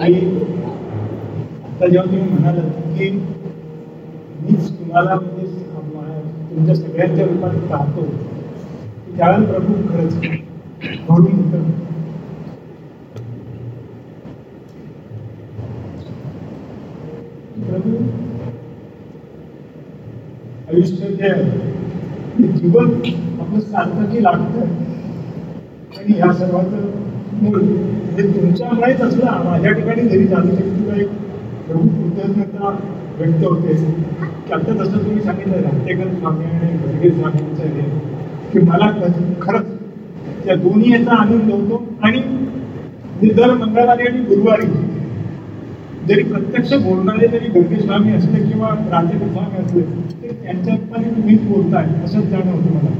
आई आता जेव्हा तुम्ही म्हणालात की मीच तुम्हाला म्हणजे तुमच्या सगळ्यांच्या रूपात पाहतो त्यावेळेला प्रभू खरंच म्हणून प्रभू आयुष्य जे आहे जीवन आपलं सार्थकी लागतं. आणि ह्या सर्वांचं मूळ हे तुमच्यामुळेच असलं माझ्या ठिकाणी जरी एक प्रभू कृतज्ञता व्यक्त होते. की आता जसं तुम्ही सांगितलं राहतेकर स्वामी आणि स्वामींचं हे की मला खरंच त्या दोन्ही याचा आनंद होतो. आणि दर मंगळवारी आणि गुरुवारी जरी प्रत्यक्ष बोलणारे जरी गर्गे स्वामी असले किंवा राजेकर स्वामी असले तरी त्यांच्या रूपाने तुम्हीच बोलताय असंच जाणं होतं मला.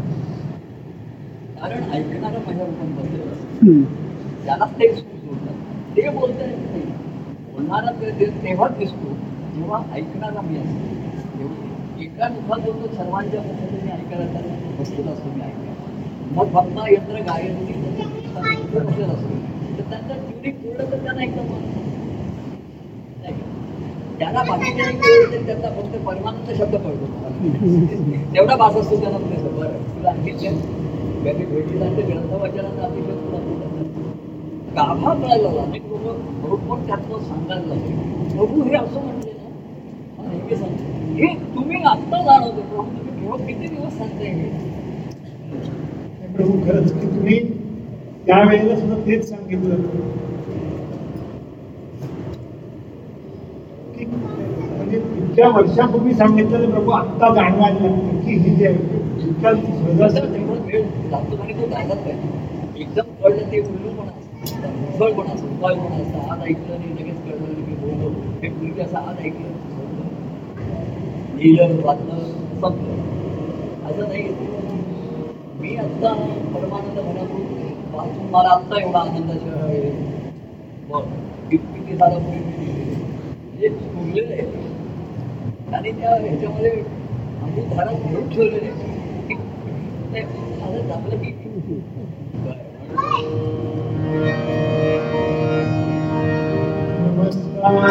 कारण ऐकणारा माझ्या रूपात बसलेलं असतं. त्याला ते बोलतात बोलता येत नाही बोलणारा तेव्हाच दिसतो जेव्हा ऐकणारा मी असतो. एका मुखात होतो सर्वांच्या पद्धतीने ऐकायला बसलेला असतो मी ऐकायला मग फक्त यंत्र गायत्री बसलेलं असतो. तर त्यांचा ट्युनिक पूर्ण तर त्यांना एकदम त्यांना बाकीच्या कळत त्यांचा फक्त परमानंद शब्द कळतो. तेवढा भास असतो त्यांना म्हणजे बरं तुला आणखी कधी भेटीनंतर ग्रंथवाचनाचा अतिशय गाभा मिळाला अनेक लोक बरोबर त्यातलं सांगायला लागले प्रभू हे असं म्हणले ना नेहमी सांगतो हे तुम्ही आत्ता जाणवते प्रभू तुम्ही केव्हा किती दिवस सांगताय हे प्रभू खरंच की तुम्ही त्यावेळेला सुद्धा तेच सांगितलं. म्हणजे इतक्या वर्षापूर्वी सांगितलं प्रभू आत्ता जाणवायला लागतं की ही जे इतक्या तेवढं वेळ लागतो आणि तो जायलाच पाहिजे. एकदम कळलं ते उल्लू पण असतं मुसळ पण असतं उपाय पण असतं आज ऐकलं आणि लगेच कळलं की बोललो हे पूर्वी असं आज ऐकलं लिहिलं वाचलं संपलं असं नाही मी आत्ता परमानंद म्हणालो वाचून मला आत्ता एवढा आनंदाच्या बघ किती सारा पूर्वी म्हणजे उरलेलं आहे आणि त्या ह्याच्यामध्ये आम्ही धारा भरून ठेवलेले आहे आता जपलं की नमस्कार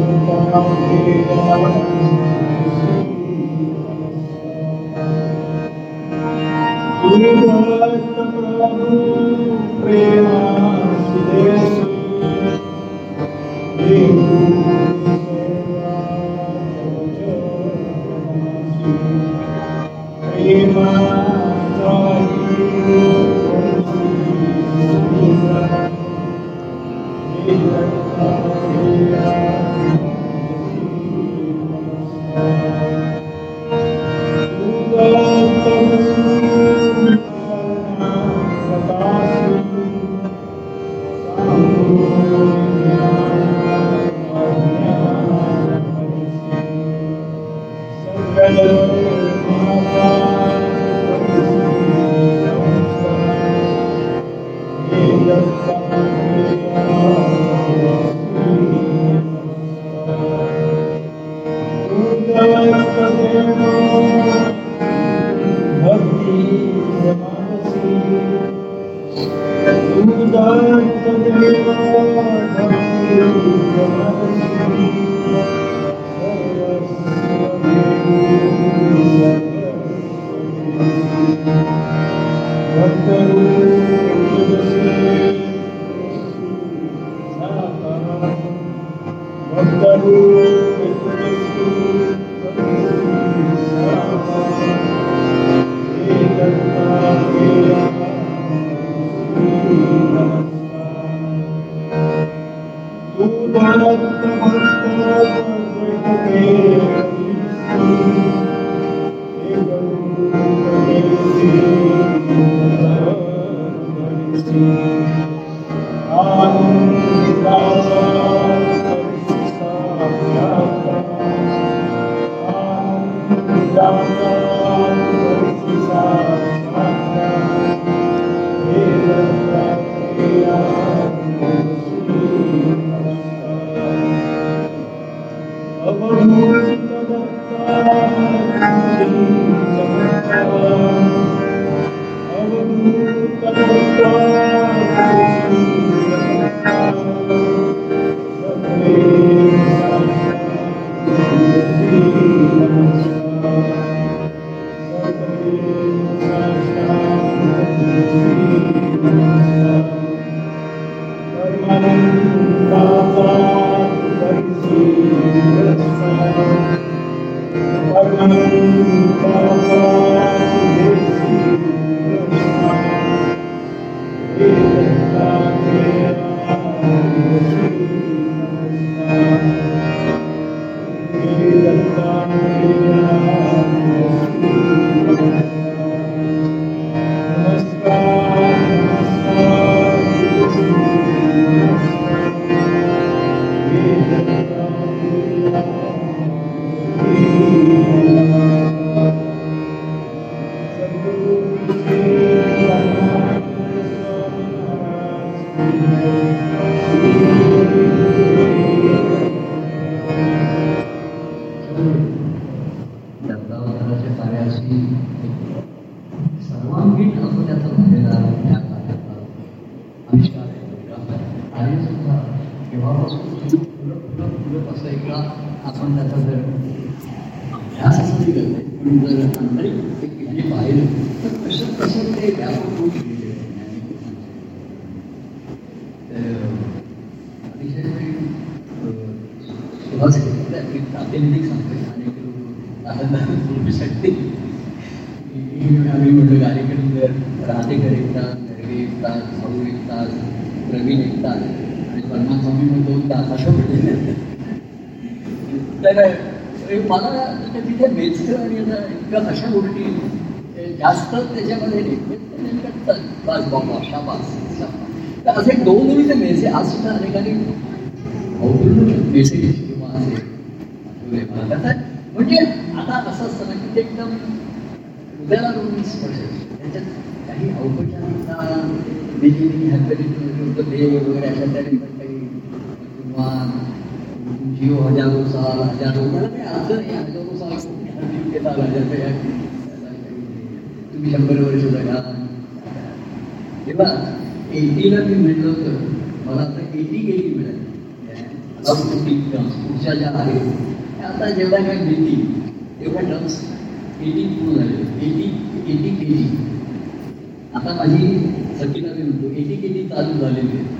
Thank you. Maria, Thank you. म्हणजे प्रातिनिधिक सांगतोय. अनेक लोक आनंदाने बोलू शकते आम्ही म्हटलं कार्यक्रम जर राधेकर एकतात गर्गे एकतात भाऊ एकतात प्रवीण एक तास. आणि परमास्वामी मग दोन तास असं म्हटलं तर मला तिथे बेचकर आणि आता इतक्या अशा गोष्टी जास्त त्याच्यामध्ये नेमकं नेमकं चल, बस बाबा शाबास शाबास. तर असे दोन मिनिटं मेसे आज सुद्धा अनेकांनी मेसेज म्हणजे आता असं असतं ना की ते एकदम उद्याला दोन स्पर्श त्याच्यात काही औपचारिकता वगैरे अशा त्या काही किंवा जिओ हजारो साल हजारो मला काही अर्थ नाही हजारो साल हजार तुम्ही शंभर वर्ष जगा. तेव्हा एटीला मी म्हटलं होतं मला आता एटी गेली मिळाली पुढच्या ज्या आहेत त्या आता जेवढ्या काय मिळतील तेवढ्या टर्म्स एटी पूर्ण झाले एटी एटी के जी आता माझी सखीला मी म्हणतो एटी के जी चालू झालेली आहे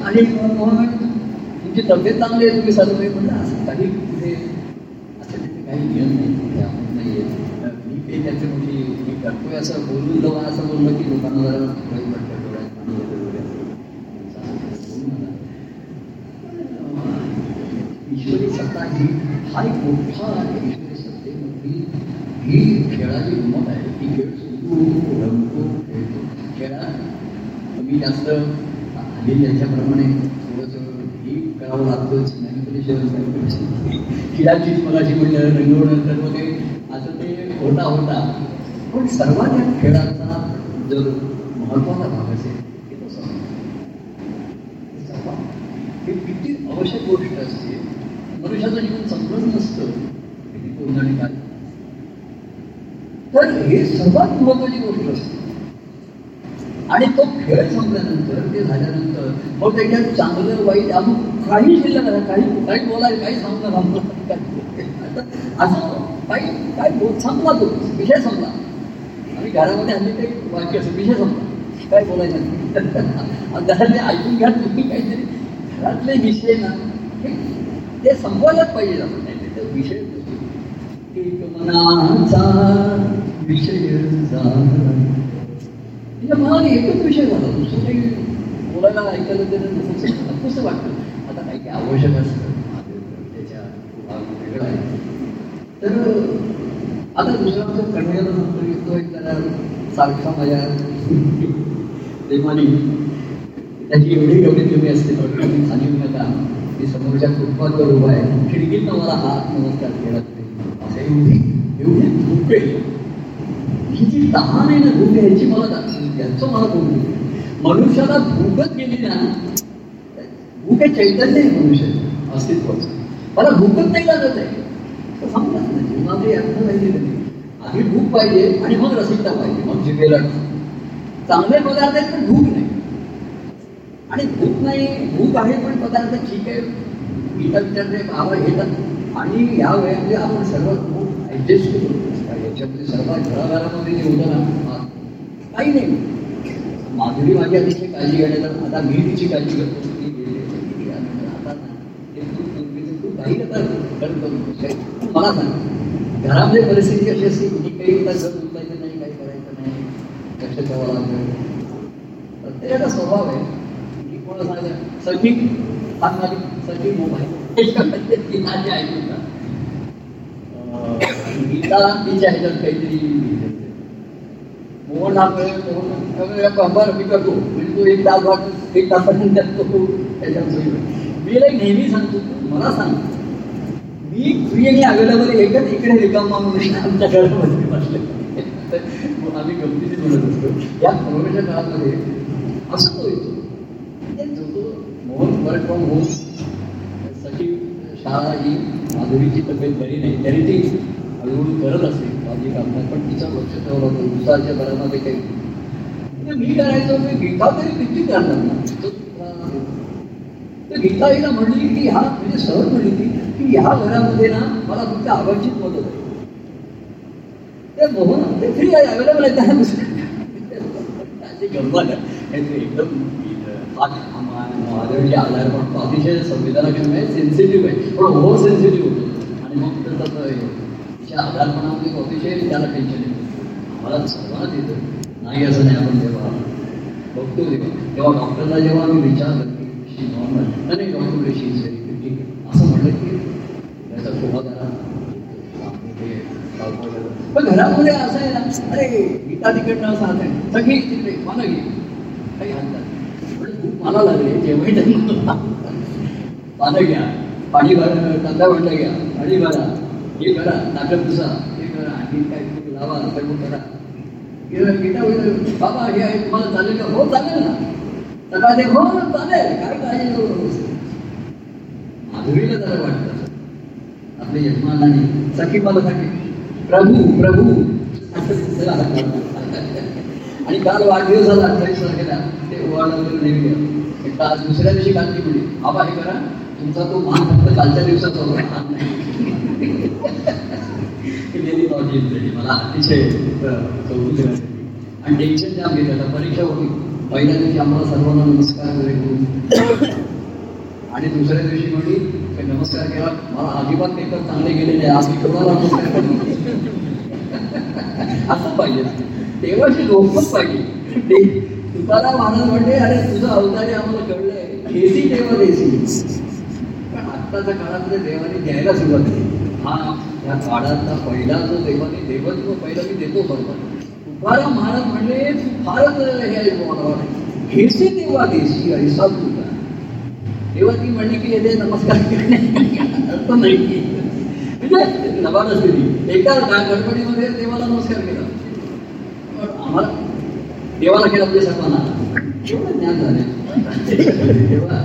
आणि तुमची तब्येत चांगली आहे तुम्ही सर्व काही म्हणलं असं काही कुठे असं त्याचे काही नियम नाही त्यामुळे नाही आहे. मी ते त्याचे म्हणजे मी करतोय असं बोलून जेव्हा असं बोललं की लोकांना जरा वाईट वाटतं डोळ्यात पाणी येतं डोळ्यात. असं बोलू नका. अं, ईश्वरी सत्ता हा एक मोठा ईश्वरी सत्तेमधली म्हणजे ही खेळाची गंमत आहे. ती खेळ सुरू रंगतो खेळतो. खेळात मी जास्त आधी त्याच्याप्रमाणे थोडंसं हे करावं लागतंच. मॅनिप्युलेशन खेळाची मगाशी म्हणलं रंगवणं मग ते असं ते होता होता. पण सर्वात या खेळाचा जर महत्त्वाचा भाग असेल की तो संवाद हे किती आवश्यक गोष्ट असते. मनुष्याचं जीवन संपलंच नसतं. किती कोणत्या काय? तर हे सर्वात महत्वाची गोष्ट असते. आणि तो खेळ संपल्यानंतर ते झाल्यानंतर मग त्याच्यात चांगलं वाईट अजून काही शिल्लक नाही. काही काही बोलायला काही सांगणं सांगणं असं काही काय बोल संपला तो. विषय संपला. आणि घरामध्ये आम्ही ते वाक्य असं विषय संपला. काय बोलायचं नाही. आणि घरातले ऐकून घ्या तुम्ही काहीतरी. घरातले विषय ना ते संपवायलाच पाहिजे आपण नाही विषय एक मनाचा विषय तिच्या मनाने एकच विषय झाला. दुसरं काही बोलायला ऐकायला त्याला नकोसं वाटतं. आता काही काही आवश्यक असतं. त्याच्या भाग वेगळा आहे. तर आता दुसरा कन्याला नंतर येतो एक जरा सारखा माझ्या प्रेमाने. त्याची एवढी एवढी कमी असते. नका मी समोरच्या फुटपाथवर उभा आहे. खिडकीतनं मला हात नमस्कार केला तरी. असं एवढी एवढी भूक आहे ही जी तहान आहे ना भूक याची मला दाखवली याचं मला बोलू मनुष्याला भूकच गेली ना भूक हे चैतन्य आहे मनुष्य अस्तित्वाचं. मला भूकच नाही लागत आहे. तर समजत जीवनामध्ये अर्थ नाही आधी भूक पाहिजे आणि मग रसिकता पाहिजे. मग जिभेला चांगले पदार्थ आहेत पण भूक आणि भूत नाही भूत आहे पण पदार्थ ठीक आहे इतर भाव घेतात. आणि या वेळेमध्ये आपण सर्व खूप ऍडजस्ट करू याच्यामध्ये सर्वात घराघरामध्ये जे होतं ना काही नाही. माधुरी माझी अतिशय काळजी घेण्याचं आता मी तिची काळजी करतो गेली, आता खूप काही मला सांग घरामध्ये परिस्थिती अशी असते की काही आता घर उचलायचं नाही काही करायचं नाही लक्ष ठेवावं लागतं. प्रत्येकाचा स्वभाव आहे. सांगायचं सखी हात मोबाईल ती माझी गीता तिच्या ह्याच्यात काहीतरी. मोहन हा मोहन कंबर मी करतो. म्हणजे तू एक तास वाट एक तासापर्यंत तो त्याच्यात मी लाईक नेहमी सांगतो मला सांग. मी फ्री आणि अवेलेबल एकच इकडे रिकामा म्हणून आमच्या घरामध्ये बसले. आम्ही गमतीने म्हणत असतो. या कोरोनाच्या काळामध्ये असं तो येतो वर्क फ्रॉम होम सचिव शाळा ही माधुरीची तब्येत बरी नाही तरी ती हळूहळू करत असेल. माझी कामं पण तिचा लक्ष ठेवलं होतं. दुसऱ्याच्या घरामध्ये काही मी करायचो मी गीता तरी किती करणार ना तर गीता हिला म्हणली की ह्या म्हणजे सहज म्हणली ती की ह्या घरामध्ये ना मला फक्त आवडचीच मदत आहे ते मोहन ते फ्री आहे अवेलेबल आहे. त्यांना अशी एकदम महादेवची आधार पण अतिशय संवेदनाक्षम आहे सेन्सिटिव्ह आहे. पण हो, ओव्हर सेन्सिटिव्ह होतो. आणि मग तर तसं तिच्या आधारपणामध्ये अतिशय त्याला टेन्शन येतं आम्हाला सर्वांना येतं नाही असं नाही आपण तेव्हा बघतो तेव्हा तेव्हा डॉक्टरला जेव्हा मी विचारलं की शी नॉर्मल नाही doctor she is very critical असं म्हटलं की त्याचा शोभा करा पण घरामध्ये असं आहे ना अरे गीता तिकडनं असं हात आहे सगळी तिकडे मला घे. काही हातात मला लागले जेव्हा त्यांना पानं घ्या पाणी भर कांदा भांडा घ्या पाणी भरा हे करा नाटक पुसा हे करा आणखी काय तुम्ही लावा सर्व करा. गीता गीता वगैरे बाबा हे आहे तुम्हाला चालेल का? हो चालेल ना. सकाळ ते हो चालेल काय काळजी माधुरीला त्याला वाटत. आपले यजमानाने सखी मला सखी प्रभू प्रभू. आणि काल वाढदिवसाला अठ्ठावीस तारखेला. ते ओवाळलं नेहमी. एक दुसऱ्या दिवशी कालची म्हणे बाबा हे करा. तुमचा तो मान फक्त कालच्या दिवसाचा होता. मला अतिशय आणि टेन्शन जाम घेतलं आता परीक्षा होती. पहिल्या दिवशी आम्हाला सर्वांना नमस्कार वगैरे करून. आणि दुसऱ्या दिवशी म्हणली नमस्कार केला. मला अजिबात पेपर चांगले गेलेले आज मी कोणाला नमस्कार असं पाहिजे. देवाशी झोपच पाहिजे. तुकाराम महाराज म्हणते अरे तुझं अवतारी आम्हाला कळलंय. देसी देवा देसी पण आत्ताच्या काळामध्ये देवाने द्यायला सुरुवात केली. हा या काळातला पहिला जो देवाने देवत्व पहिला मी देतो बरोबर तुकाराम महाराज म्हणले फारच हे घेसी देवा देशी ऐसा तुका तेव्हा ती म्हणली की येते नमस्कार. अर्थ नाही. म्हणजे नवान असलेली एकदा गडबडीमध्ये देवाला नमस्कार केला. पण आम्हाला देवाला केला म्हणजे सर्वांना एवढं ज्ञान झालं तेव्हा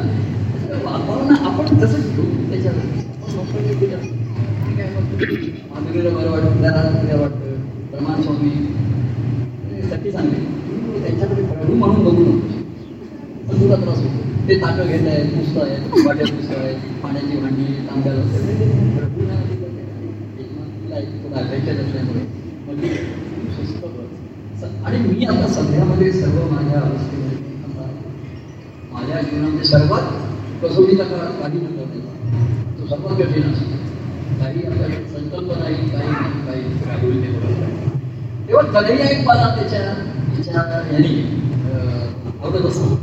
आपण आपण तसं घेऊ त्याच्यावर? माधुरीला बरं वाटतं त्याला वाटतं प्रमाण स्वामी म्हणजे सखी सांगते त्यांच्याकडे प्रभू म्हणून बघू नको. पण तुला त्रास होतो. ते ताकं घेत आहेत पुस्तक आहेत वाट्या पुस्तक आहेत पाण्याची भांडी तांब्याला प्रभूला दाखवायच्या असल्यामुळे मग ती सुस्त बस. स- आणि मी आता सध्यामध्ये सर्व माझ्या अवस्थेमध्ये आता जीवनामध्ये सर्वात कसोटीचा काळ काही नव्हता तो सर्वात कठीण असतो. काही आपल्या संकल्पना येईल काही नाही, काही काय होईल ते? बरोबर. तेव्हा कन्हैया एक मला त्याच्या त्याच्या याने आवडत असतो.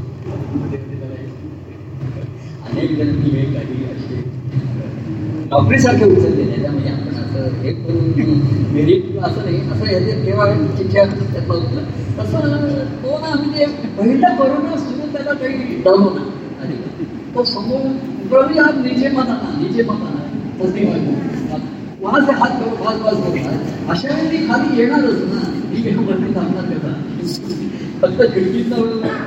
अनेक जण मी काही असे नोकरीसारखे उचललेले त्यामुळे आपण असं हे करून मेरिट असं नाही. असं ह्याचे केव्हा चिठ्ठ्या त्यातलं होतं. तसं तो ना म्हणजे पहिला कोरोना सुरू त्याला काही डळवला आधी तो समोर उतरवली आज निजे मताना निजे मताना तसली वहां से हात करू पाच पाच करू अशा वेळी ती खाली येणारच ना. ही वरती थांबणार त्याचा फक्त खिडकीतनं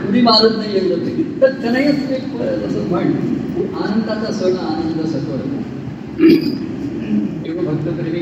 उडी मारत नाही एवढं ते. तर त्यालाही एक असं म्हण आनंदाचा सण आनंद सकळ एवढं भक्त प्रेमिकांना